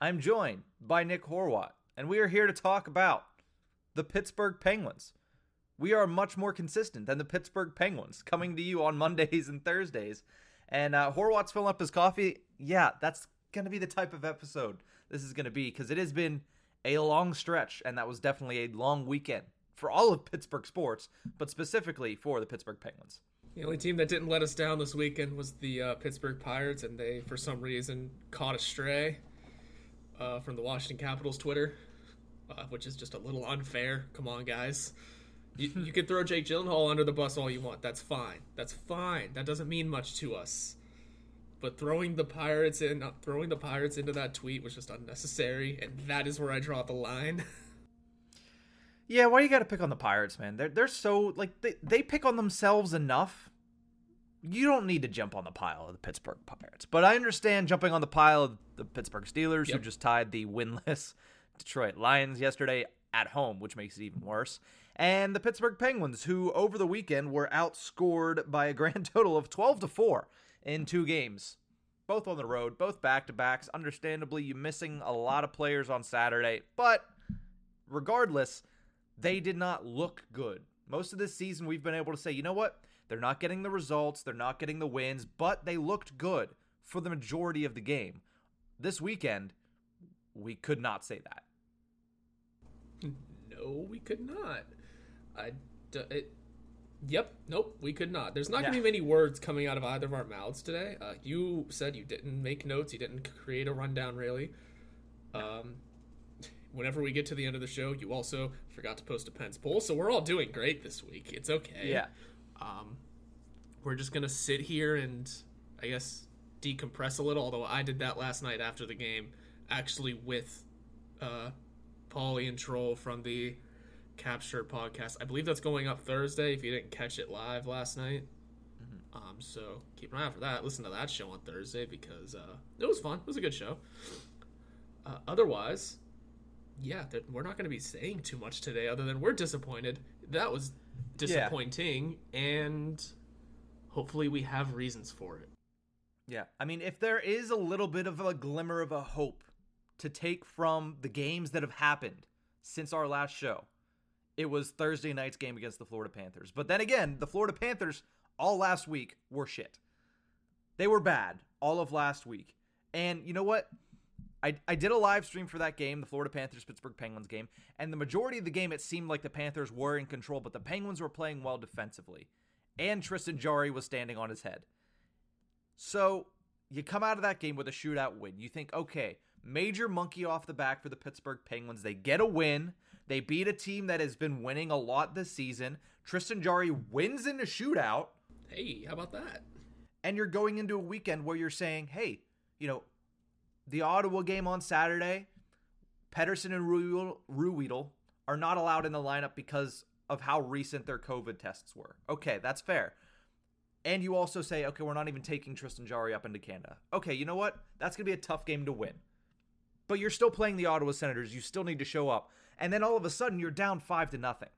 I'm joined by Nick Horwat, and we are here to talk about the Pittsburgh Penguins. We are much more consistent than the Pittsburgh Penguins, coming to you on Mondays and Thursdays. And uh, Horwat's filling up his coffee. Yeah, that's going to be the type of episode this is going to be because it has been a long stretch, and that was definitely a long weekend for all of Pittsburgh sports, but specifically for the Pittsburgh Penguins. The only team that didn't let us down this weekend was the uh, Pittsburgh Pirates, and they, for some reason, caught a stray uh, from the Washington Capitals Twitter, uh, which is just a little unfair. Come on, guys. You, you can throw Jake Gyllenhaal under the bus all you want. That's fine. That's fine. That doesn't mean much to us. But throwing the Pirates in, uh, throwing the Pirates into that tweet was just unnecessary, and that is where I draw the line. Yeah, why you got to pick on the Pirates, man? They're they're so like they they pick on themselves enough. You don't need to jump on the pile of the Pittsburgh Pirates, but I understand jumping on the pile of the Pittsburgh Steelers, who just tied the winless Detroit Lions yesterday at home, which makes it even worse. And the Pittsburgh Penguins, who over the weekend were outscored by a grand total of twelve to four in two games, both on the road, both back to backs. Understandably, you missing a lot of players on Saturday, but regardless, they did not look good. Most of this season, we've been able to say, you know what? They're not getting the results, they're not getting the wins, but they looked good for the majority of the game. This weekend, we could not say that. no, we could not. I. d- It, Yep. Nope. We could not. There's not going to be many words coming out of either of our mouths today. Uh, you said you didn't make notes. You didn't create a rundown, really. Um, whenever we get to the end of the show, you also forgot to post a Pence poll. So we're all doing great this week. It's okay. Yeah. Um, we're just gonna sit here and I guess decompress a little. Although I did that last night after the game, actually with uh, Paulie and Troll from the Capture podcast. I believe that's going up Thursday. If you didn't catch it live last night, um, so keep an eye out for that. Listen to that show on Thursday because uh, it was fun. It was a good show. Uh, otherwise, yeah, that we're not going to be saying too much today, other than we're disappointed. That was disappointing, and hopefully we have reasons for it. Yeah. I mean, if there is a little bit of a glimmer of a hope to take from the games that have happened since our last show, it was Thursday night's game against the Florida Panthers. But then again, the Florida Panthers all last week were shit. They were bad all of last week. And you know what? I, I did a live stream for that game, the Florida Panthers Pittsburgh Penguins game, and the majority of the game it seemed like the Panthers were in control, but the Penguins were playing well defensively. And Tristan Jarry was standing on his head. So you come out of that game with a shootout win. You think, okay, major monkey off the back for the Pittsburgh Penguins. They get a win. They beat a team that has been winning a lot this season. Tristan Jarry wins in a shootout, Hey, how about that? and you're going into a weekend where you're saying, hey, you know, the Ottawa game on Saturday, Pettersson and Ruhwedel are not allowed in the lineup because of how recent their COVID tests were. Okay, that's fair. And you also say, okay, we're not even taking Tristan Jarry up into Canada. Okay, you know what? That's going to be a tough game to win. But you're still playing the Ottawa Senators. You still need to show up. And then all of a sudden, you're down five to nothing.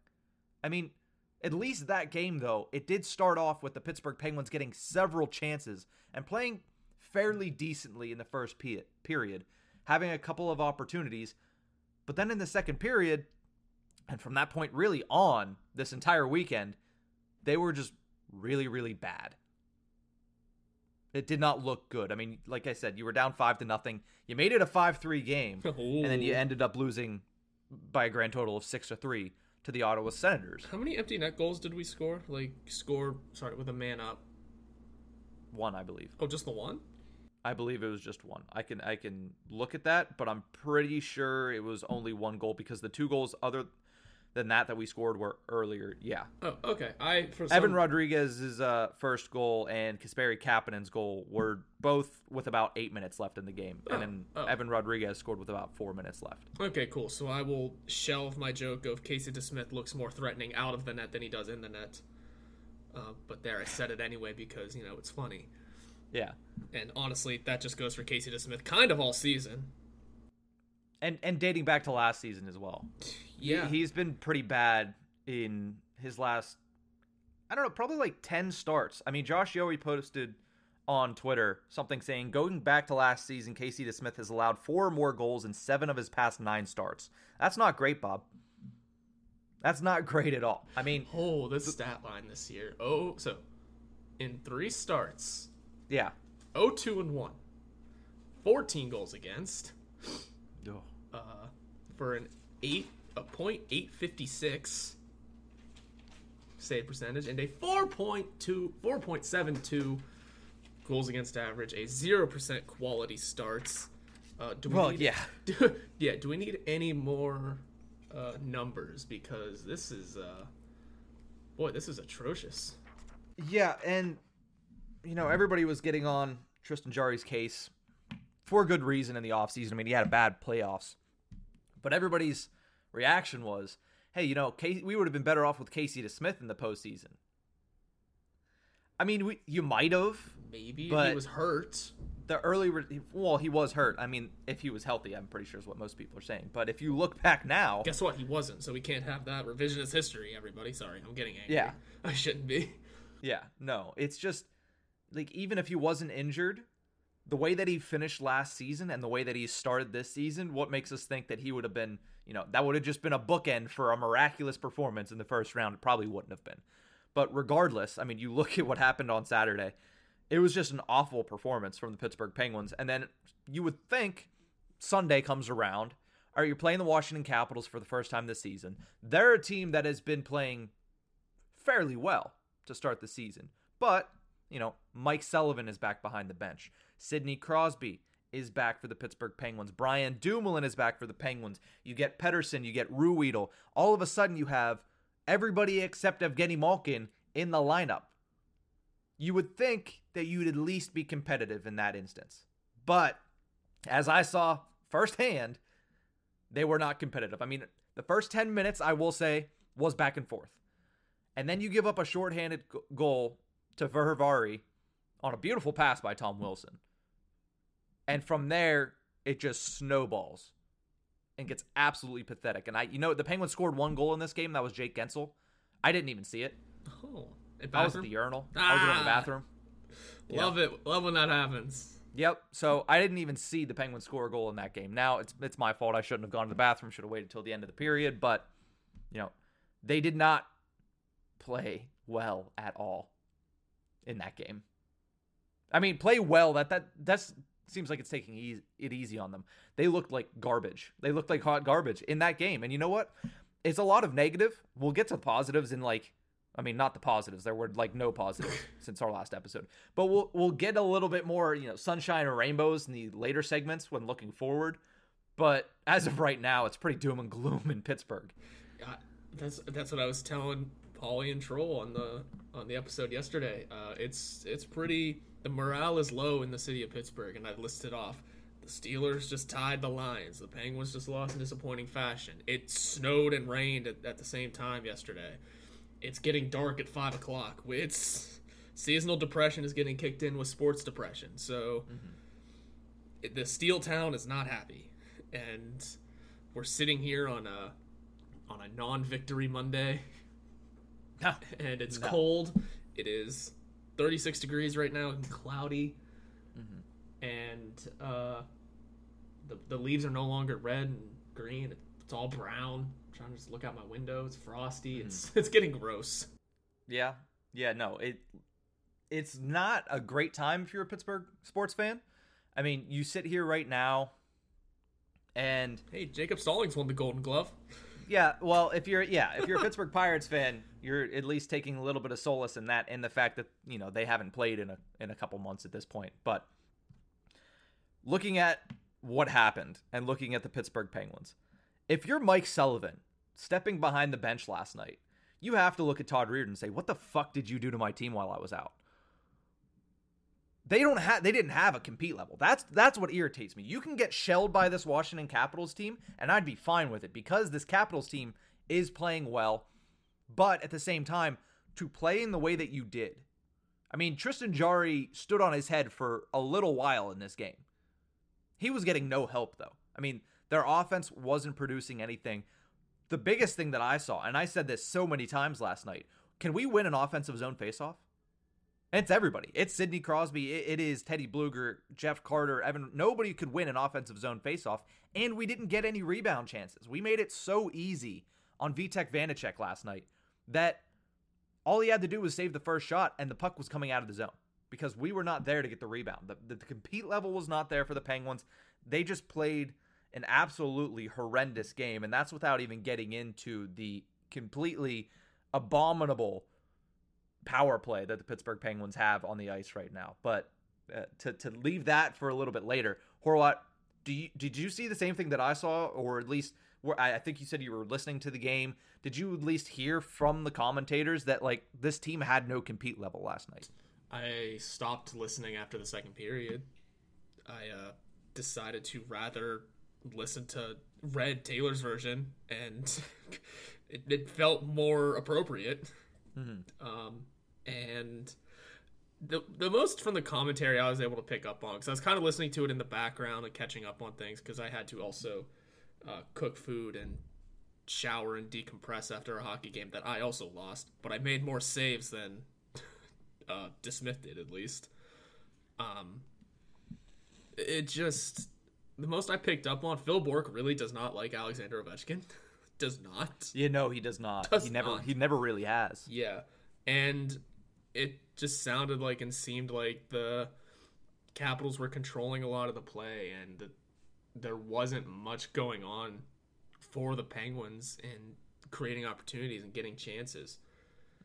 I mean, at least that game, though, it did start off with the Pittsburgh Penguins getting several chances and playing fairly decently in the first pe- period, having a couple of opportunities. But then in the second period, and from that point really on this entire weekend, they were just really, really bad. It did not look good. I mean, like I said, you were down five to nothing. You made it a five-three game, and then you ended up losing by a grand total of six to three to the Ottawa Senators. How many empty net goals did we score? Like score, sorry, with a man up. One, I believe. Oh, just the one? I believe it was just one. I can I can look at that, but I'm pretty sure it was only one goal because the two goals other than that that we scored were earlier. Yeah. Oh, okay. I for some, Evan Rodrigues's uh, first goal and Kasperi Kapanen's goal were both with about eight minutes left in the game, Oh, and then oh. Evan Rodrigues scored with about four minutes left. Okay, cool. So I will shelve my joke of Casey DeSmith looks more threatening out of the net than he does in the net. Uh, but there, I said it anyway because you know it's funny. Yeah. And honestly, that just goes for Casey DeSmith kind of all season. And and dating back to last season as well. Yeah. He, he's been pretty bad in his last I don't know, probably like 10 starts. I mean, Josh Yohe posted on Twitter something saying going back to last season, Casey DeSmith has allowed four more goals in seven of his past nine starts. That's not great, Bob. That's not great at all. I mean, Oh, this stat line this year. Oh, so in three starts, yeah. 0 2 and 1. 14 goals against uh, for an 8 a point 856 save percentage and a 4.2 4.72 goals against average, a 0% quality starts. Uh, do we Well, need, yeah. Do, yeah, do we need any more uh, numbers because this is uh boy, this is atrocious. Yeah, and you know, everybody was getting on Tristan Jarry's case for good reason in the offseason. I mean, he had a bad playoffs. But everybody's reaction was, hey, you know, we would have been better off with Casey DeSmith in the postseason. I mean, we, you might have. Maybe but he was hurt. The early, re- well, he was hurt. I mean, if he was healthy, I'm pretty sure is what most people are saying. But if you look back now, Guess what? He wasn't, so we can't have that revisionist history. Everybody, sorry, I'm getting angry. Yeah. I shouldn't be. Yeah, no, it's just like even if he wasn't injured, the way that he finished last season and the way that he started this season, what makes us think that he would have been, you know, that would have just been a bookend for a miraculous performance in the first round? It probably wouldn't have been. But regardless, I mean, you look at what happened on Saturday, it was just an awful performance from the Pittsburgh Penguins. And then you would think Sunday comes around. Are you playing the Washington Capitals for the first time this season? They're a team that has been playing fairly well to start the season. But, you know, Mike Sullivan is back behind the bench. Sidney Crosby is back for the Pittsburgh Penguins. Brian Dumoulin is back for the Penguins. You get Pettersson, you get Ruhwedel. All of a sudden you have everybody except Evgeny Malkin in the lineup. You would think that you'd at least be competitive in that instance. But as I saw firsthand, they were not competitive. I mean, the first 10 minutes, I will say, was back and forth. And then you give up a shorthanded goal to Fehervary on a beautiful pass by Tom Wilson. And from there, it just snowballs and gets absolutely pathetic. And I, you know, the Penguins scored one goal in this game. That was Jake Guentzel. I didn't even see it. Oh, I was at the urinal. I was in the Ah. bathroom. Love it. Love when that happens. Yep. So I didn't even see the Penguins score a goal in that game. Now it's it's my fault. I shouldn't have gone to the bathroom. Should have waited till the end of the period. But you know, they did not play well at all in that game. I mean, play well. That that that's seems like it's taking easy, it easy on them. They looked like garbage. They looked like hot garbage in that game. And you know what? It's a lot of negative. We'll get to the positives in like I mean, not the positives. There were like no positives since our last episode. But we'll we'll get a little bit more, you know, sunshine and rainbows in the later segments when looking forward. But as of right now, it's pretty doom and gloom in Pittsburgh. Uh, that's that's what I was telling Paulie and Troll on the on the episode yesterday. Uh, it's it's pretty. The morale is low in the city of Pittsburgh, and I've listed off. The Steelers just tied the Lions. The Penguins just lost in disappointing fashion. It snowed and rained at, at the same time yesterday. It's getting dark at five o'clock. It's seasonal depression is getting kicked in with sports depression. So it, the Steel Town is not happy, and we're sitting here on a on a non-victory Monday, No. and it's No. cold. It is 36 degrees right now and cloudy, and uh, the the leaves are no longer red and green. It's all brown. I'm trying to just look out my window. It's frosty. It's it's getting gross. Yeah. Yeah, no. It it's not a great time if you're a Pittsburgh sports fan. I mean, you sit here right now and Hey, Jacob Stallings won the Golden Glove. Yeah, well, if you're yeah, if you're a Pittsburgh Pirates fan, you're at least taking a little bit of solace in that, in the fact that you know they haven't played in a in a couple months at this point. But looking at what happened and looking at the Pittsburgh Penguins, if you're Mike Sullivan, stepping behind the bench last night, you have to look at Todd Reirden and say, "What the fuck did you do to my team while I was out?" They don't have they didn't have a compete level. That's that's what irritates me. You can get shelled by this Washington Capitals team and I'd be fine with it because this Capitals team is playing well, but at the same time to play in the way that you did. I mean, Tristan Jarry stood on his head for a little while in this game. He was getting no help though. I mean, their offense wasn't producing anything. The biggest thing that I saw, and I said this so many times last night, can we win an offensive zone faceoff? And it's everybody. It's Sidney Crosby. It, it is Teddy Blueger, Jeff Carter, Evan. Nobody could win an offensive zone faceoff, and we didn't get any rebound chances. We made it so easy on Vitek Vanecek last night that all he had to do was save the first shot, and the puck was coming out of the zone because we were not there to get the rebound. The, the, the compete level was not there for the Penguins. They just played an absolutely horrendous game, and that's without even getting into the completely abominable power play that the Pittsburgh Penguins have on the ice right now. But uh, to to leave that for a little bit later, Horwat, do you did you see the same thing that I saw, or at least I think you said you were listening to the game? Did you at least hear from the commentators that like this team had no compete level last night? I stopped listening after the second period. I uh, decided to rather listen to Red Taylor's version, and it, it felt more appropriate. Mm-hmm. Um, and the the most from the commentary I was able to pick up on because I was kind of listening to it in the background and catching up on things because I had to also uh, cook food and shower and decompress after a hockey game that I also lost, but I made more saves than uh, DeSmith did at least. Um, it just the most I picked up on Phil Bourque really does not like Alexander Ovechkin. does not. You know he does not. Does he never not. he never really has. Yeah. And it just sounded like and seemed like the Capitals were controlling a lot of the play and the, there wasn't much going on for the Penguins in creating opportunities and getting chances.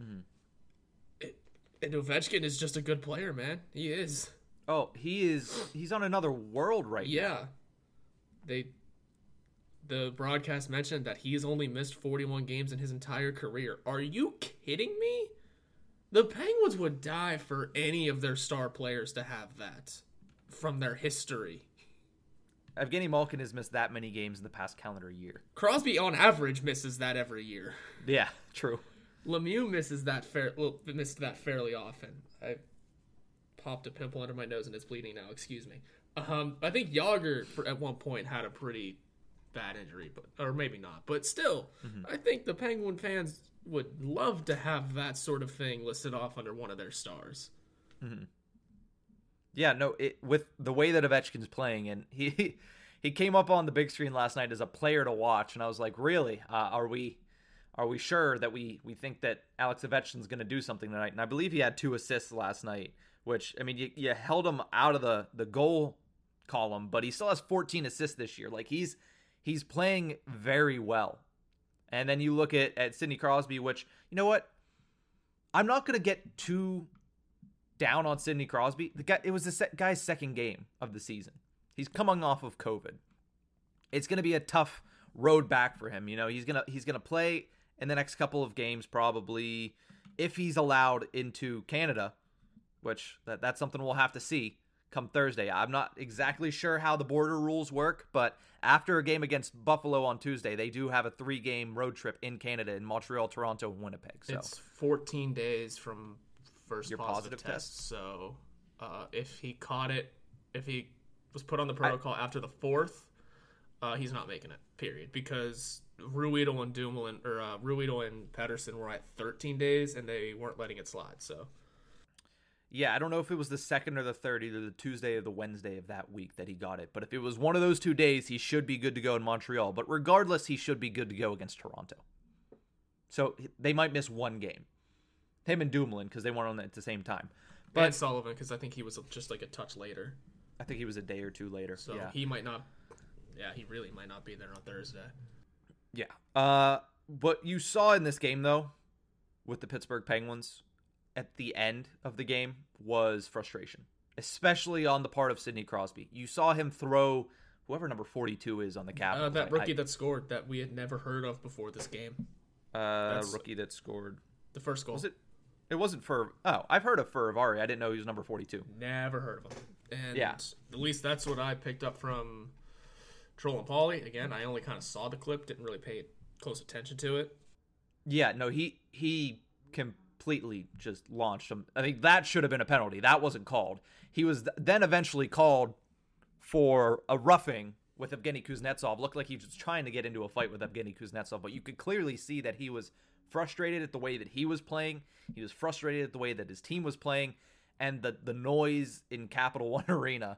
Mm-hmm. It, and Ovechkin is just a good player, man. He is. Oh, he is. He's on another world right yeah. now. Yeah. They the broadcast mentioned that he's only missed 41 games in his entire career. Are you kidding me? The Penguins would die for any of their star players to have that from their history. Evgeny Malkin has missed that many games in the past calendar year. Crosby, on average, misses that every year. Yeah, true. Lemieux misses that fair well, missed that fairly often. I popped a pimple under my nose and it's bleeding now. Excuse me. Um, I think Jagr for, at one point had a pretty bad injury, but or maybe not. But still, mm-hmm. I think the Penguin fans would love to have that sort of thing listed off under one of their stars. Mm-hmm. Yeah, no, it, with the way that Ovechkin's playing, and he he came up on the big screen last night as a player to watch, and I was like, really, uh, are we are we sure that we we think that Alex Ovechkin's going to do something tonight? And I believe he had two assists last night, which I mean, you, you held him out of the the goal column, but he still has 14 assists this year. Like he's he's playing very well. And then you look at, at Sidney Crosby, which, you know what? I'm not going to get too down on Sidney Crosby. The guy, it was the guy's second game of the season. He's coming off of COVID. It's going to be a tough road back for him. You know, he's gonna he's gonna play in the next couple of games probably if he's allowed into Canada, which that, that's something we'll have to see come Thursday. I'm not exactly sure how the border rules work, but after a game against Buffalo on Tuesday, they do have a three game road trip in Canada in Montreal, Toronto, and Winnipeg. So it's 14 days from first Your positive, positive test. test. So uh, if he caught it, if he was put on the protocol I, after the fourth, uh, he's not making it. Period. Because Ruhwedel and Dumoulin or uh, and Pettersson were at 13 days, and they weren't letting it slide. So yeah, I don't know if it was the second or the third, either the Tuesday or the Wednesday of that week that he got it. But if it was one of those two days, he should be good to go in Montreal. But regardless, he should be good to go against Toronto. So they might miss one game. Him and Dumoulin because they weren't on at the same time. But and Sullivan because I think he was just like a touch later. I think he was a day or two later. So yeah. he might not. Yeah, he really might not be there on Thursday. Yeah. Uh, what you saw in this game though, with the Pittsburgh Penguins, at the end of the game was frustration, especially on the part of Sidney Crosby. You saw him throw whoever number 42 is on the cap. Uh, that rookie that scored that we had never heard of before this game. Uh, rookie that scored the first goal. Was it? It wasn't for. Oh, I've heard of Fehervary. I didn't know he was number 42. Never heard of him. And yeah. at least that's what I picked up from Troll and Paulie. Again, I only kind of saw the clip, didn't really pay close attention to it. Yeah, no, he he completely just launched him. I think that should have been a penalty. That wasn't called. He was then eventually called for a roughing with Evgeny Kuznetsov. Looked like he was trying to get into a fight with Evgeny Kuznetsov, but you could clearly see that he was frustrated at the way that he was playing. He was frustrated at the way that his team was playing, and the the noise in Capital One Arena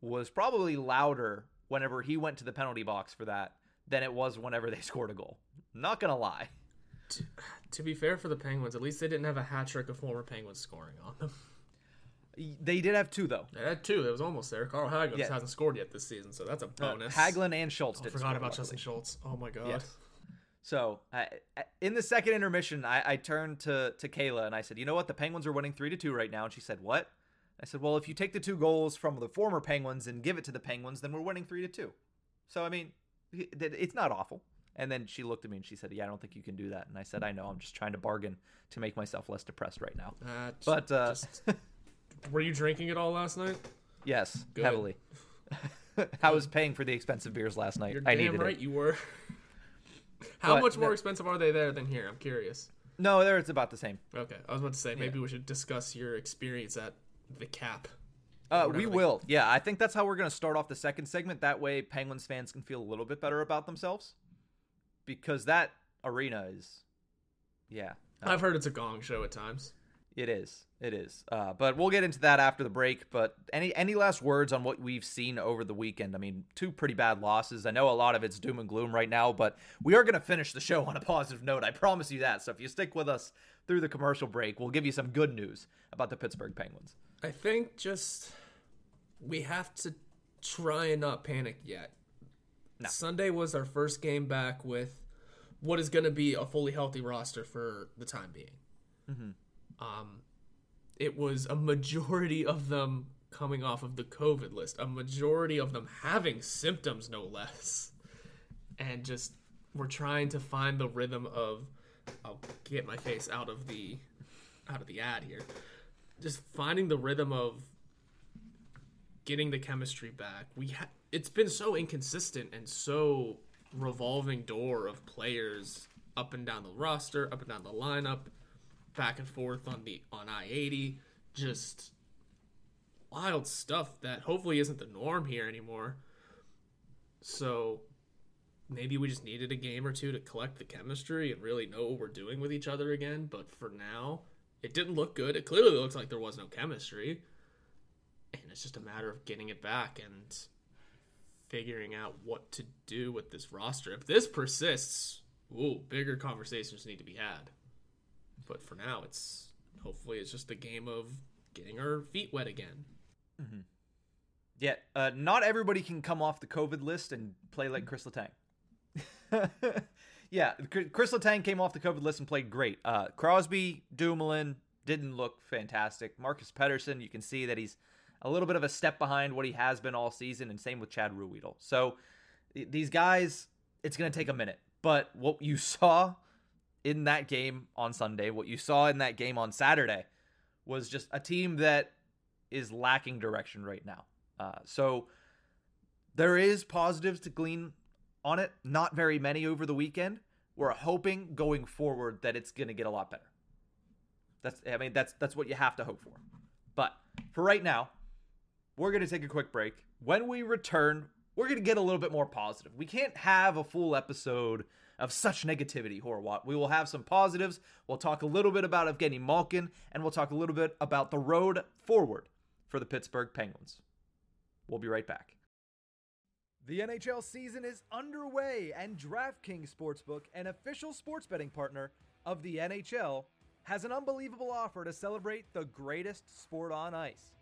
was probably louder whenever he went to the penalty box for that than it was whenever they scored a goal. Not gonna lie. To, to be fair for the Penguins, at least they didn't have a hat trick of former Penguins scoring on them. They did have two though. They had two. It was almost there. Carl Hagelin yeah. hasn't scored yet this season, so that's a uh, bonus. Uh, Hagelin and Schultz. I forgot about Justin Schultz. Oh my god. Yes. So uh, in the second intermission, I, I, turned to to Kayla and I said, "You know what? The Penguins are winning three to two right now." And she said, "What?" I said, "Well, if you take the two goals from the former Penguins and give it to the Penguins, then we're winning three to two. So I mean, it's not awful. And then she looked at me and she said, "Yeah, I don't think you can do that." And I said, "I know. I'm just trying to bargain to make myself less depressed right now." Uh, but uh, just, were you drinking it all last night? Yes, Good. heavily. I was paying for the expensive beers last night. You're I damn right it. you were. How but, much more no, expensive are they there than here? I'm curious. No, there it's about the same. Okay, I was about to say maybe yeah. we should discuss your experience at the Cap. Uh, we will. Yeah, I think that's how we're going to start off the second segment. That way, Penguins fans can feel a little bit better about themselves because that arena is, yeah. No. I've heard it's a gong show at times. It is. It is. Uh, but we'll get into that after the break. But any any last words on what we've seen over the weekend? I mean, two pretty bad losses. I know a lot of it's doom and gloom right now, but we are going to finish the show on a positive note. I promise you that. So if you stick with us through the commercial break, we'll give you some good news about the Pittsburgh Penguins. I think just we have to try and not panic yet. No. Sunday was our first game back with what is going to be a fully healthy roster for the time being. Mm-hmm. Um, it was a majority of them coming off of the COVID list, a majority of them having symptoms, no less, and just we're trying to find the rhythm of. I'll get my face out of the out of the ad here. Just finding the rhythm of getting the chemistry back. We ha- it's been so inconsistent and so revolving door of players up and down the roster, up and down the lineup, back and forth on the on I eighty, just wild stuff that hopefully isn't the norm here anymore. So maybe we just needed a game or two to collect the chemistry and really know what we're doing with each other again. But for now, it didn't look good. It clearly looks like there was no chemistry and it's just a matter of getting it back and figuring out what to do with this roster. If this persists, ooh, bigger conversations need to be had. But for now, it's hopefully it's just a game of getting our feet wet again. Mm-hmm. Yeah, uh, not everybody can come off the COVID list and play like Chris Letang. yeah, Chris Letang came off the COVID list and played great. Uh, Crosby, Dumoulin didn't look fantastic. Marcus Pettersson, you can see that he's a little bit of a step behind what he has been all season, and same with Chad Ruhwedel. So these guys, it's going to take a minute. But what you saw in that game on Sunday, what you saw in that game on Saturday, was just a team that is lacking direction right now. Uh, so there is positives to glean on it. Not very many over the weekend. We're hoping going forward that it's going to get a lot better. That's I mean that's that's what you have to hope for. But for right now, we're going to take a quick break. When we return, we're going to get a little bit more positive. We can't have a full episode of such negativity, Horwat. We will have some positives. We'll talk a little bit about Evgeny Malkin, and we'll talk a little bit about the road forward for the Pittsburgh Penguins. We'll be right back. The NHL season is underway, and DraftKings Sportsbook, an official sports betting partner of the NHL, has an unbelievable offer to celebrate the greatest sport on ice.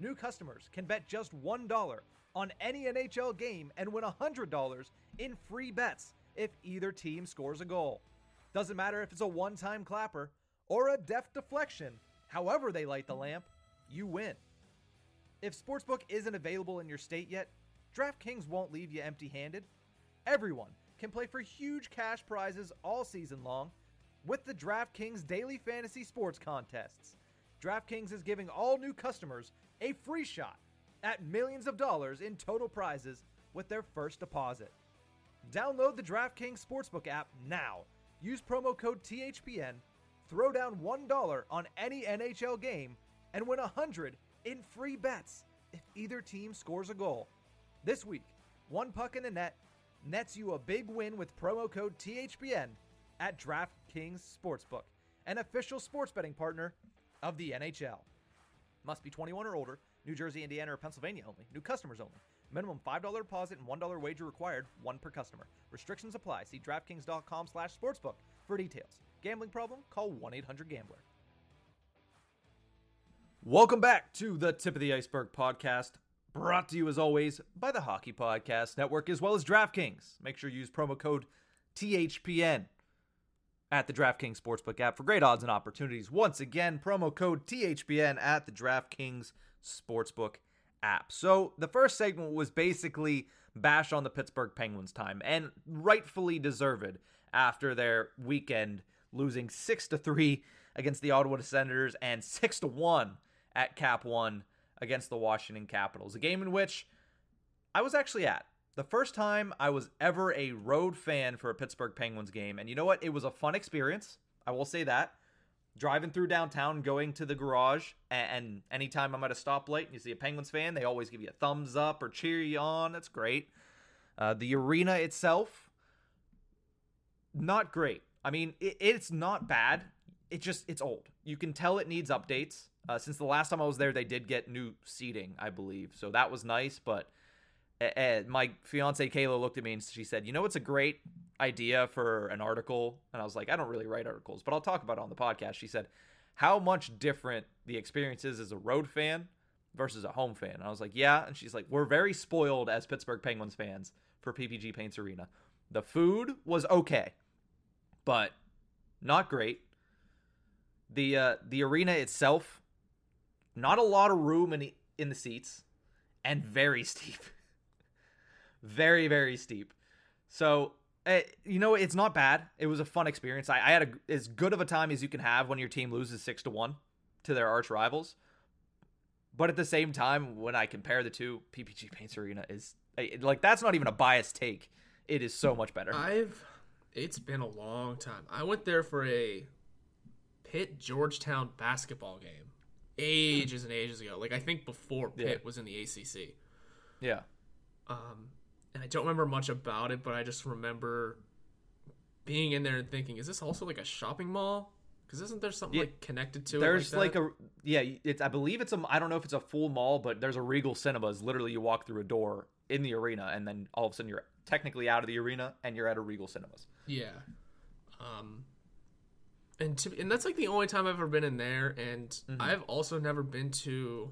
New customers can bet just $1 on any NHL game and win $100 in free bets if either team scores a goal. Doesn't matter if it's a one time clapper or a deft deflection, however they light the lamp, you win. If Sportsbook isn't available in your state yet, DraftKings won't leave you empty handed. Everyone can play for huge cash prizes all season long with the DraftKings Daily Fantasy Sports Contests. DraftKings is giving all new customers a free shot at millions of dollars in total prizes with their first deposit. Download the DraftKings Sportsbook app now. Use promo code THPN, throw down $1 on any NHL game, and win 100 in free bets if either team scores a goal. This week, one puck in the net nets you a big win with promo code THPN at DraftKings Sportsbook, an official sports betting partner of the NHL. Must be 21 or older, New Jersey, Indiana, or Pennsylvania only. New customers only. Minimum $5 deposit and $1 wager required, one per customer. Restrictions apply. See DraftKings.com slash sportsbook for details. Gambling problem? Call 1-800-GAMBLER. Welcome back to the Tip of the Iceberg podcast, brought to you as always by the Hockey Podcast Network as well as DraftKings. Make sure you use promo code THPN at the DraftKings Sportsbook app for great odds and opportunities. Once again, promo code THPN at the DraftKings Sportsbook app. So the first segment was basically bash on the Pittsburgh Penguins time and rightfully deserved after their weekend losing 6 to 3 against the Ottawa Senators and 6 to 1 at Cap 1 against the Washington Capitals. A game in which I was actually at. The first time I was ever a road fan for a Pittsburgh Penguins game. And you know what? It was a fun experience. I will say that. Driving through downtown, going to the garage, and, anytime I'm at a stoplight and you see a Penguins fan, they always give you a thumbs up or cheer you on. That's great. Uh, the arena itself, not great. I mean, it, it's not bad. It just, it's old. You can tell it needs updates. Uh, since the last time I was there, they did get new seating, I believe. So that was nice. But uh, my fiance Kayla looked at me and she said, "You know, it's a great idea for an article." And I was like, "I don't really write articles, but I'll talk about it on the podcast." She said, "How much different the experience is as a road fan versus a home fan?" And I was like, "Yeah." And she's like, "We're very spoiled as Pittsburgh Penguins fans for PPG Paints Arena. The food was okay, but not great. The uh, the arena itself." Not a lot of room in the, in the seats, and very steep. Very very steep. So uh, you know it's not bad. It was a fun experience. I, I had a, as good of a time as you can have when your team loses six to one to their arch rivals. But at the same time, when I compare the two, PPG Paints Arena is like that's not even a biased take. It is so much better. I've it's been a long time. I went there for a Pitt Georgetown basketball game ages and ages ago. Like I think before Pitt Yeah. was in the ACC. yeah. Um, and I don't remember much about it, but I just remember being in there and thinking, is this also like a shopping mall? Because isn't there something Yeah. like connected to There's it? There's like, that? a yeah, it's I believe it's a I don't know if it's a full mall, but there's a Regal Cinemas. Literally, you walk through a door in the arena, and then all of a sudden you're technically out of the arena and you're at a Regal Cinemas. Yeah. Um and to, and that's like the only time I've ever been in there and Mm-hmm. I've also never been to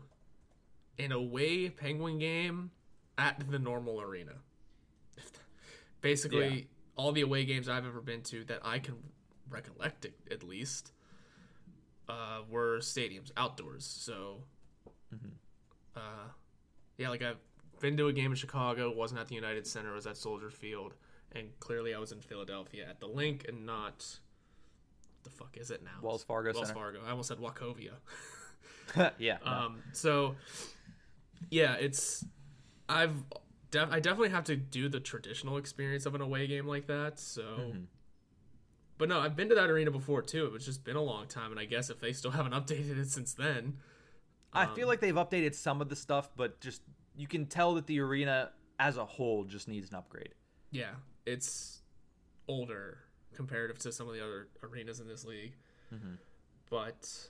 an away penguin game at the normal arena. Basically Yeah. all the away games I've ever been to that I can recollect it, at least uh, were stadiums outdoors. So Mm-hmm. uh, yeah, like I've been to a game in Chicago, wasn't at the United Center, it was at Soldier Field, and clearly I was in Philadelphia at the link and not the fuck is it now? Wells Fargo Wells Center. Fargo. I almost said Wachovia. yeah, no. Um, so yeah, it's I've def- I definitely have to do the traditional experience of an away game like that. So, Mm-hmm. but no, I've been to that arena before too. It's just been a long time, and I guess if they still haven't updated it since then, I um, feel like they've updated some of the stuff, but just you can tell that the arena as a whole just needs an upgrade. yeah, it's older comparative to some of the other arenas in this league. Mm-hmm. But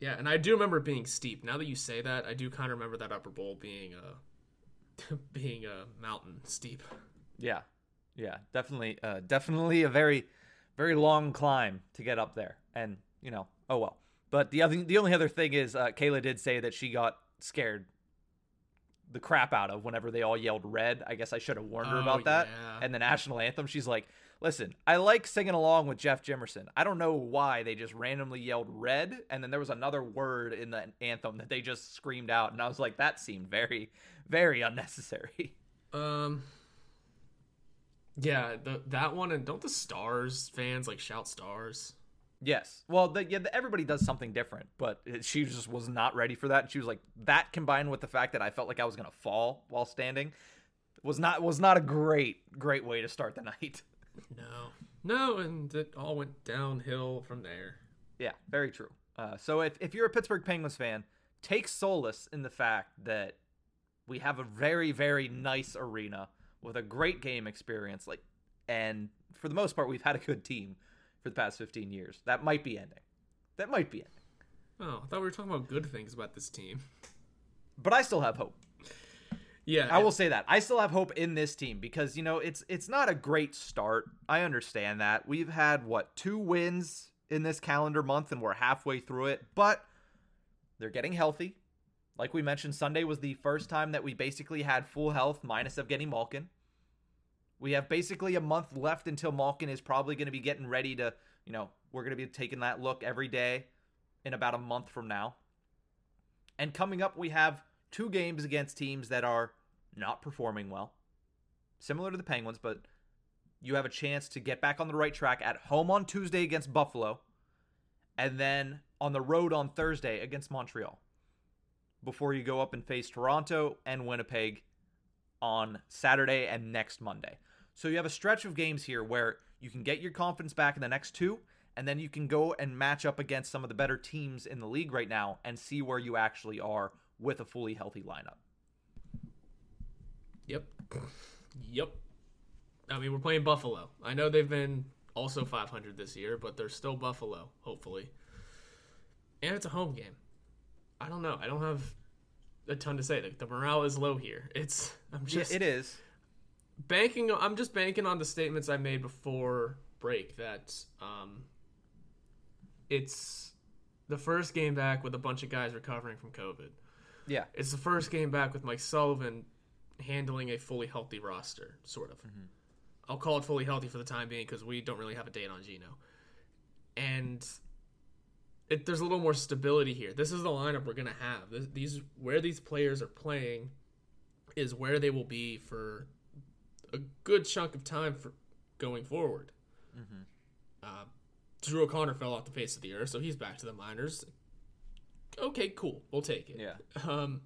yeah, and I do remember it being steep. Now that you say that, I do kind of remember that upper bowl being a being a mountain steep. Yeah, yeah, definitely, uh, definitely a very, very long climb to get up there, and you know, oh well. But the other, the only other thing is, uh, Kayla did say that she got scared the crap out of whenever they all yelled red. I guess I should have warned her Oh, about that. yeah. And the national anthem, she's like, "Listen, I like singing along with Jeff Jimerson. I don't know why they just randomly yelled red, and then there was another word in the anthem that they just screamed out, and I was like, that seemed very, very unnecessary." Um. Yeah, the, that one and don't the Stars fans like shout Stars? Yes. Well, the, yeah, the, everybody does something different, but it, she just was not ready for that. And she was like, that combined with the fact that I felt like I was gonna fall while standing, was not was not a great great way to start the night. No, no, and it all went downhill from there. Yeah, very true. Uh, so if if you're a Pittsburgh Penguins fan, take solace in the fact that we have a very very nice arena with a great game experience. Like, and for the most part, we've had a good team for the past 15 years. That might be ending. That might be ending. Oh, I thought we were talking about good things about this team. But I still have hope. Yeah, I will say that. I still have hope in this team because, you know, it's it's not a great start. I understand that. We've had what, two wins in this calendar month and we're halfway through it, but they're getting healthy. Like we mentioned, Sunday was the first time that we basically had full health minus of getting Malkin. We have basically a month left until Malkin is probably going to be getting ready to, you know, we're going to be taking that look every day in about a month from now. And coming up, we have two games against teams that are not performing well, similar to the Penguins, but you have a chance to get back on the right track at home on Tuesday against Buffalo, and then on the road on Thursday against Montreal before you go up and face Toronto and Winnipeg on Saturday and next Monday. So you have a stretch of games here where you can get your confidence back in the next two, and then you can go and match up against some of the better teams in the league right now and see where you actually are with a fully healthy lineup. Yep. Yep. I mean, we're playing Buffalo. I know they've been also 500 this year, but they're still Buffalo, hopefully. And it's a home game. I don't know. I don't have a ton to say. The, the morale is low here. It's I'm just it is banking. I'm just banking on the statements I made before break that um, it's the first game back with a bunch of guys recovering from COVID. Yeah, it's the first game back with Mike Sullivan handling a fully healthy roster, sort of. Mm-hmm. I'll call it fully healthy for the time being because we don't really have a date on Gino. And it, there's a little more stability here. This is the lineup we're gonna have. This, these where these players are playing is where they will be for a good chunk of time for going forward. Mm-hmm. Uh, Drew O'Connor fell off the face of the earth, so he's back to the minors. Okay, cool. We'll take it. Yeah. Um,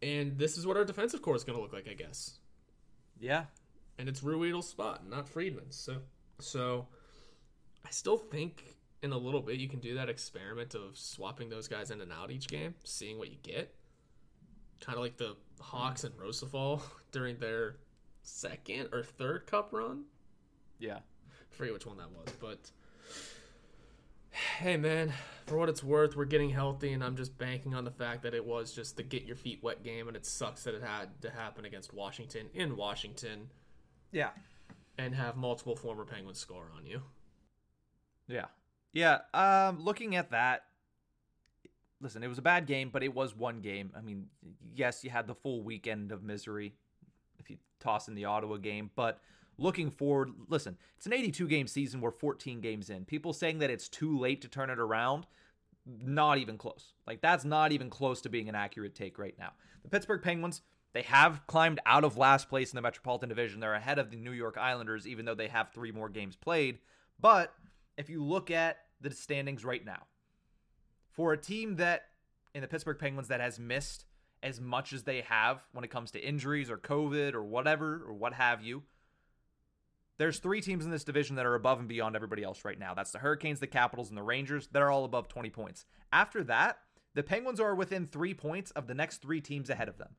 and this is what our defensive core is going to look like, I guess. Yeah. And it's Ruhwedel's spot, not Friedman's. So, so I still think in a little bit you can do that experiment of swapping those guys in and out each game, seeing what you get. Kind of like the Hawks and Rozsival during their second or third cup run. Yeah. I forget which one that was, but hey man, for what it's worth, we're getting healthy, and I'm just banking on the fact that it was just the get your feet wet game, and it sucks that it had to happen against Washington in Washington. Yeah. And have multiple former Penguins score on you. Yeah. Yeah. Um, looking at that, listen, it was a bad game, but it was one game. I mean, yes, you had the full weekend of misery if you toss in the Ottawa game, but looking forward, listen, it's an 82 game season. We're 14 games in. People saying that it's too late to turn it around, not even close. Like, that's not even close to being an accurate take right now. The Pittsburgh Penguins, they have climbed out of last place in the Metropolitan Division. They're ahead of the New York Islanders, even though they have three more games played. But if you look at the standings right now, for a team that in the Pittsburgh Penguins that has missed as much as they have when it comes to injuries or COVID or whatever or what have you, there's three teams in this division that are above and beyond everybody else right now. That's the Hurricanes, the Capitals, and the Rangers. They're all above 20 points. After that, the Penguins are within three points of the next three teams ahead of them.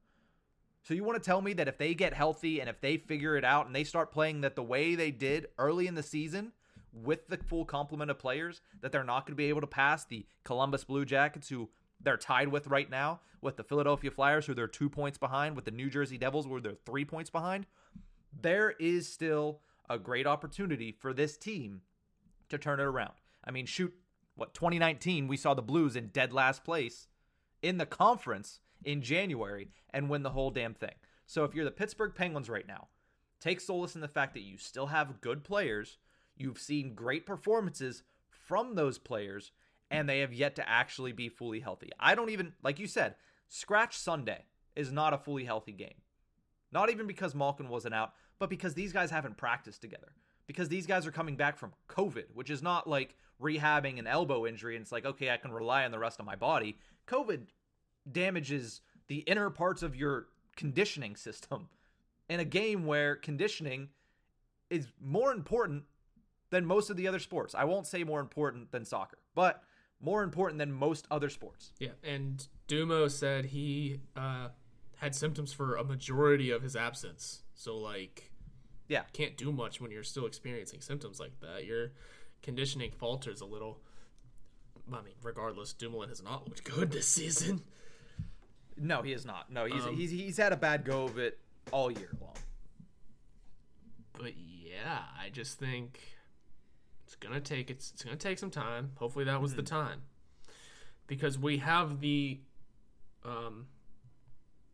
So you want to tell me that if they get healthy and if they figure it out and they start playing that the way they did early in the season with the full complement of players, that they're not going to be able to pass the Columbus Blue Jackets, who they're tied with right now, with the Philadelphia Flyers, who they're two points behind, with the New Jersey Devils, where they're three points behind. There is still a great opportunity for this team to turn it around. I mean, shoot, what 2019 we saw the Blues in dead last place in the conference in January and win the whole damn thing. So if you're the Pittsburgh Penguins right now, take solace in the fact that you still have good players, you've seen great performances from those players and they have yet to actually be fully healthy. I don't even like you said, scratch Sunday is not a fully healthy game. Not even because Malkin wasn't out, but because these guys haven't practiced together. Because these guys are coming back from COVID, which is not like rehabbing an elbow injury and it's like, okay, I can rely on the rest of my body. COVID damages the inner parts of your conditioning system in a game where conditioning is more important than most of the other sports. I won't say more important than soccer, but more important than most other sports. Yeah, and Dumo said he uh, had symptoms for a majority of his absence. So like, Yeah. can't do much when you're still experiencing symptoms like that. Your conditioning falters a little. I mean, regardless, Dumoulin has not looked good this season. No, he is not. No, he's Um, he's he's had a bad go of it all year long. But yeah, I just think it's gonna take it's, it's gonna take some time. Hopefully, that was the time because we have the. Um,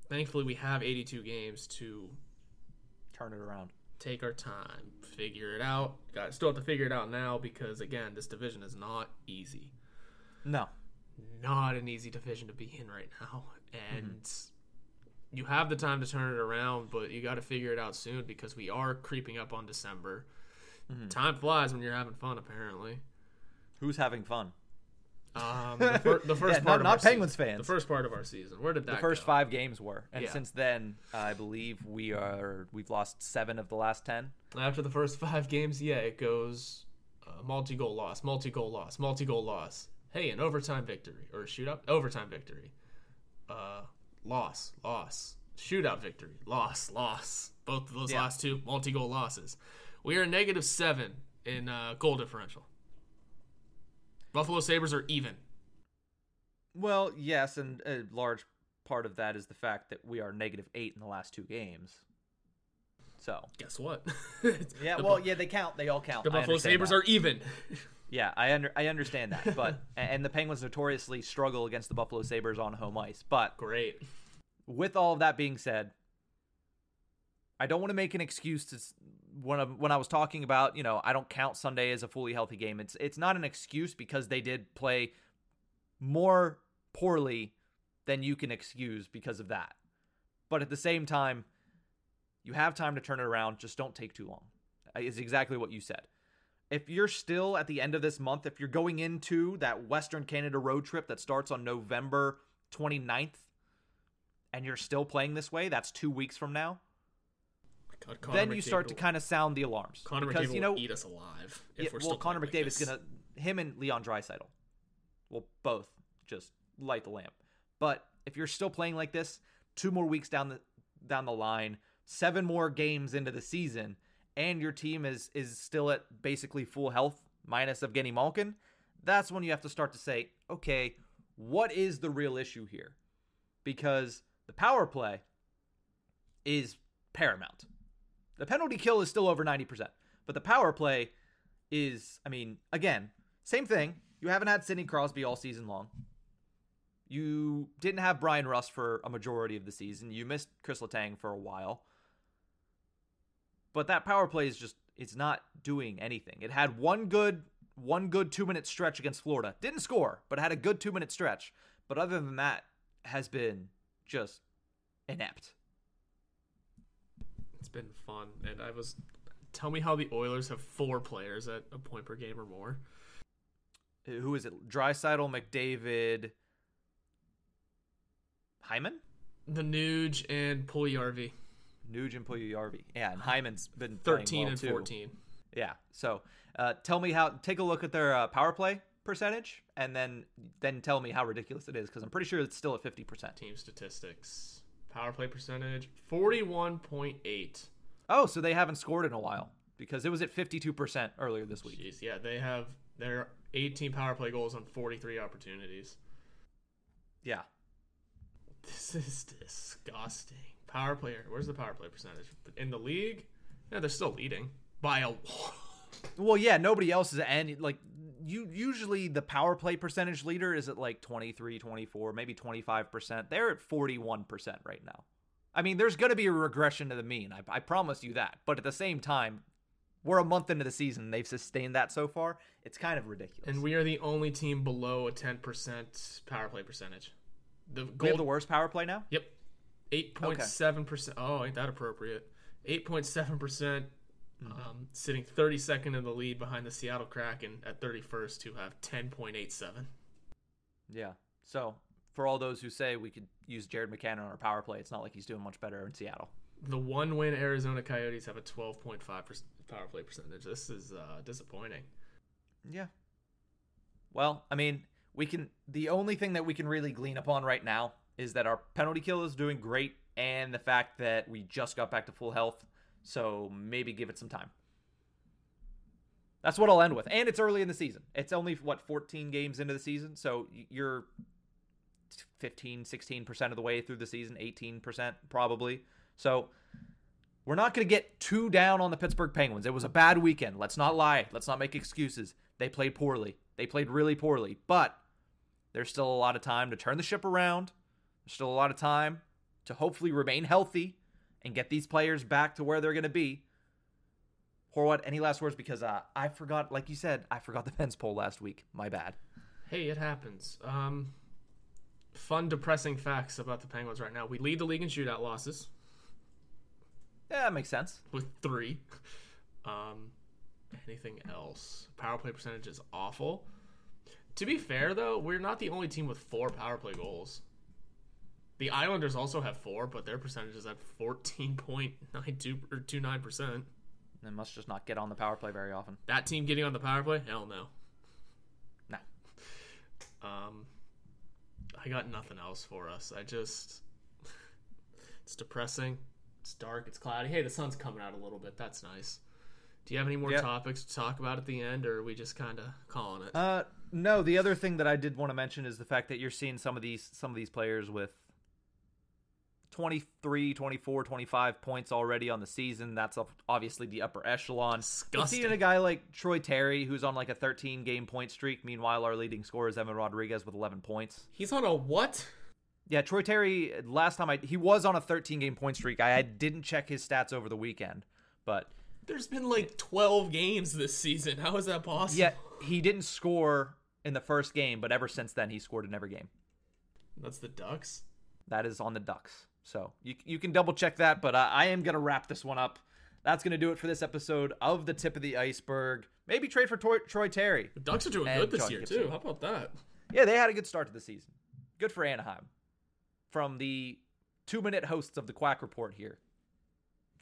thankfully, we have 82 games to Turn it around. Take our time, figure it out. Got still have to figure it out now because again, this division is not easy. No. Not an easy division to be in right now, mm-hmm. and you have the time to turn it around, but you got to figure it out soon because we are creeping up on December. Mm-hmm. Time flies when you're having fun, apparently. Who's having fun? Um, the, fir- the first Yeah, part not- of not our Penguins season, fans. The first part of our season. Where did that The first go? five games were, and Yeah. since then, I believe we are we've lost seven of the last ten. After the first five games, yeah, it goes uh, multi-goal loss, multi-goal loss, multi-goal loss. Hey, an overtime victory or a shootout, overtime victory. Uh, loss, loss, shootout victory, loss, loss. Both of those Yeah. last two multi-goal losses. We are negative seven in uh, goal differential. Buffalo Sabres are even. Well, yes, and a large part of that is the fact that we are negative eight in the last two games. So Guess what? yeah, well, Bu- yeah, they count. They all count. the Buffalo Sabres are even. Yeah, I under I understand that, but and the Penguins notoriously struggle against the Buffalo Sabres on home ice. But Great. with all of that being said, I don't want to make an excuse to when I, when I was talking about you know I don't count Sunday as a fully healthy game. It's it's not an excuse because they did play more poorly than you can excuse because of that. But at the same time, you have time to turn it around. Just don't take too long. Uh, Is exactly what you said. If you're still at the end of this month, if you're going into that Western Canada road trip that starts on November 29th, and you're still playing this way, that's two weeks from now, God, Connor then you start to will- kind of sound the alarms. Connor because, McDavid you know, will eat us alive if yeah, we're well, still Connor playing like McDavid's this. gonna him and Leon Draisaitl will both just light the lamp. But if you're still playing like this, two more weeks down the down the line, seven more games into the season, and your team is is still at basically full health minus Evgeny Malkin, that's when you have to start to say, okay, what is the real issue here? Because the power play is paramount. The penalty kill is still over 90%, but the power play is, I mean, again, same thing. You haven't had Sidney Crosby all season long. You didn't have Bryan Rust for a majority of the season. You missed Chris Letang for a while. But that power play is just it's not doing anything. It had one good one good 2-minute stretch against Florida. Didn't score, but had a good 2-minute stretch. But other than that has been just inept. It's been fun, and I was. Tell me how the Oilers have four players at a point per game or more. Who is it? Draisaitl, McDavid, Hyman? The Nuge and Puljujärvi, Nugent Puljujärvi. Yeah, and Hyman's been thirteen well, and too. fourteen. Yeah. So, uh, tell me how. Take a look at their uh, power play percentage, and then then tell me how ridiculous it is, because I'm pretty sure it's still at fifty percent. Team statistics, power play percentage, forty-one point eight. Oh, so they haven't scored in a while because it was at fifty two percent earlier this week. Jeez, yeah, they have their eighteen power play goals on forty-three opportunities. Yeah. This is disgusting. Power player, where's the power play percentage in the league? Yeah, they're still leading by a. Well, yeah. Nobody else is at any like you usually the power play percentage leader is at like 23, 24, maybe 25%. They're at 41% right now. I mean, there's going to be a regression to the mean. I, I promise you that. But at the same time, we're a month into the season. They've sustained that so far. It's kind of ridiculous. And we are the only team below a 10% power play percentage. The gold... We have the worst power play now? Yep. 8.7%. Okay. Oh, ain't that appropriate? 8.7% Mm-hmm. Um, sitting 32nd in the lead behind the Seattle Kraken at 31st, who have 10.87. Yeah. So for all those who say we could use Jared McCann on our power play, it's not like he's doing much better in Seattle. The one win Arizona Coyotes have a 12.5 power play percentage. This is uh, disappointing. Yeah. Well, I mean, we can. The only thing that we can really glean upon right now is that our penalty kill is doing great, and the fact that we just got back to full health so maybe give it some time. That's what I'll end with. And it's early in the season. It's only what 14 games into the season, so you're 15, 16% of the way through the season, 18% probably. So we're not going to get too down on the Pittsburgh Penguins. It was a bad weekend. Let's not lie. Let's not make excuses. They played poorly. They played really poorly, but there's still a lot of time to turn the ship around. There's still a lot of time to hopefully remain healthy and get these players back to where they're going to be. Horwat, any last words? Because uh, I forgot, like you said, I forgot the Pens poll last week. My bad. Hey, it happens. Um, fun, depressing facts about the Penguins right now. We lead the league in shootout losses Yeah, that makes sense. with three. Um, anything else? Power play percentage is awful. To be fair, though, we're not the only team with four power play goals. The Islanders also have four, but their percentage is at 14.92 or 29%. They must just not get on the power play very often. That team getting on the power play? Hell no. No. Um, I got nothing else for us. I just, it's depressing. It's dark. It's cloudy. Hey, the sun's coming out a little bit. That's nice. Do you have any more Yeah. topics to talk about at the end, or are we just kind of calling it? Uh, no. The other thing that I did want to mention is the fact that you're seeing some of these some of these players with 23, 24, 25 points already on the season. That's obviously the upper echelon. But Disgusting. seeing a guy like Troy Terry, who's on like a 13 game point streak, meanwhile our leading scorer is Evan Rodrigues with 11 points. He's on a what? Yeah, Troy Terry. Last time I he was on a 13 game point streak. I, I didn't check his stats over the weekend, but There's been like 12 games this season. How is that possible? yeah, he didn't score in the first game, but ever since then he scored in every game. That's the Ducks. That is on the Ducks. So you, you can double check that, but I, I am going to wrap this one up. That's going to do it for this episode of The Tip of the Iceberg. Maybe trade for Troy, Troy Terry. The Ducks are doing good this year, Gibson. too. How about that? Yeah, they had a good start to the season. Good for Anaheim. From the two minute hosts of the Quack Report here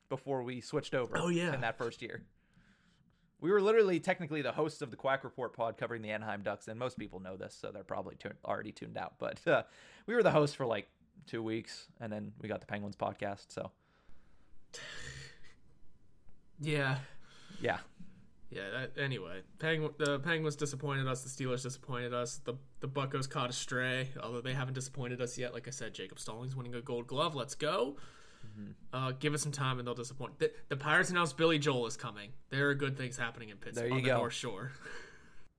before we switched over Oh, yeah. in that first year. We were literally technically the hosts of the Quack Report pod covering the Anaheim Ducks, and most people know this, so they're probably already tuned out. But uh, we were the hosts for like two weeks, and then we got the Penguins podcast. So Yeah. yeah, Yeah. That, anyway, Pengu- the Penguins disappointed us. The Steelers disappointed us. The the Buccos caught a stray, although they haven't disappointed us yet. Like I said, Jacob Stallings winning a Gold Glove. Let's go. Mm-hmm. Uh, give us some time, and they'll disappoint. The, the Pirates announced Billy Joel is coming. There are good things happening in Pittsburgh on the go. North Shore.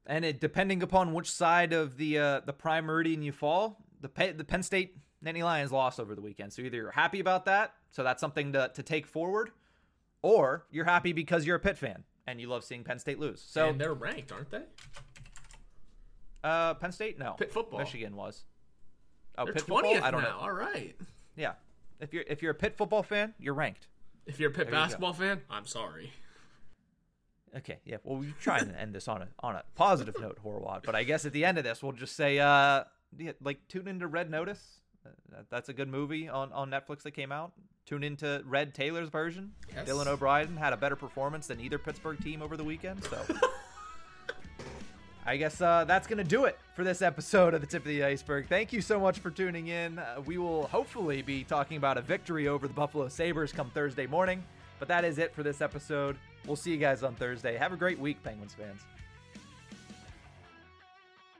and it depending upon which side of the uh, the prime meridian you fall, the Pe- the Penn State Nittany Lions lost over the weekend. So either you're happy about that, so that's something to to take forward, or you're happy because you're a Pitt fan and you love seeing Penn State lose. So and they're ranked, aren't they? uh, Penn State, no, Pitt football. Michigan was. Oh, They're Pitt football. I don't now. know. All right. Yeah, if you're if you're a Pitt football fan, you're ranked. If you're a Pitt There basketball fan, I'm sorry. Okay, yeah. Well, we try and end this on a on a positive note, Horwat. But I guess at the end of this, we'll just say, uh, yeah, like tune into Red Notice. That- that's a good movie on on Netflix that came out. Tune into Red Taylor's version. Yes. Dylan O'Brien had a better performance than either Pittsburgh team over the weekend. So. I guess uh, that's going to do it for this episode of the Tip of the Iceberg. Thank you so much for tuning in. Uh, we will hopefully be talking about a victory over the Buffalo Sabres come Thursday morning. But that is it for this episode. We'll see you guys on Thursday. Have a great week, Penguins fans.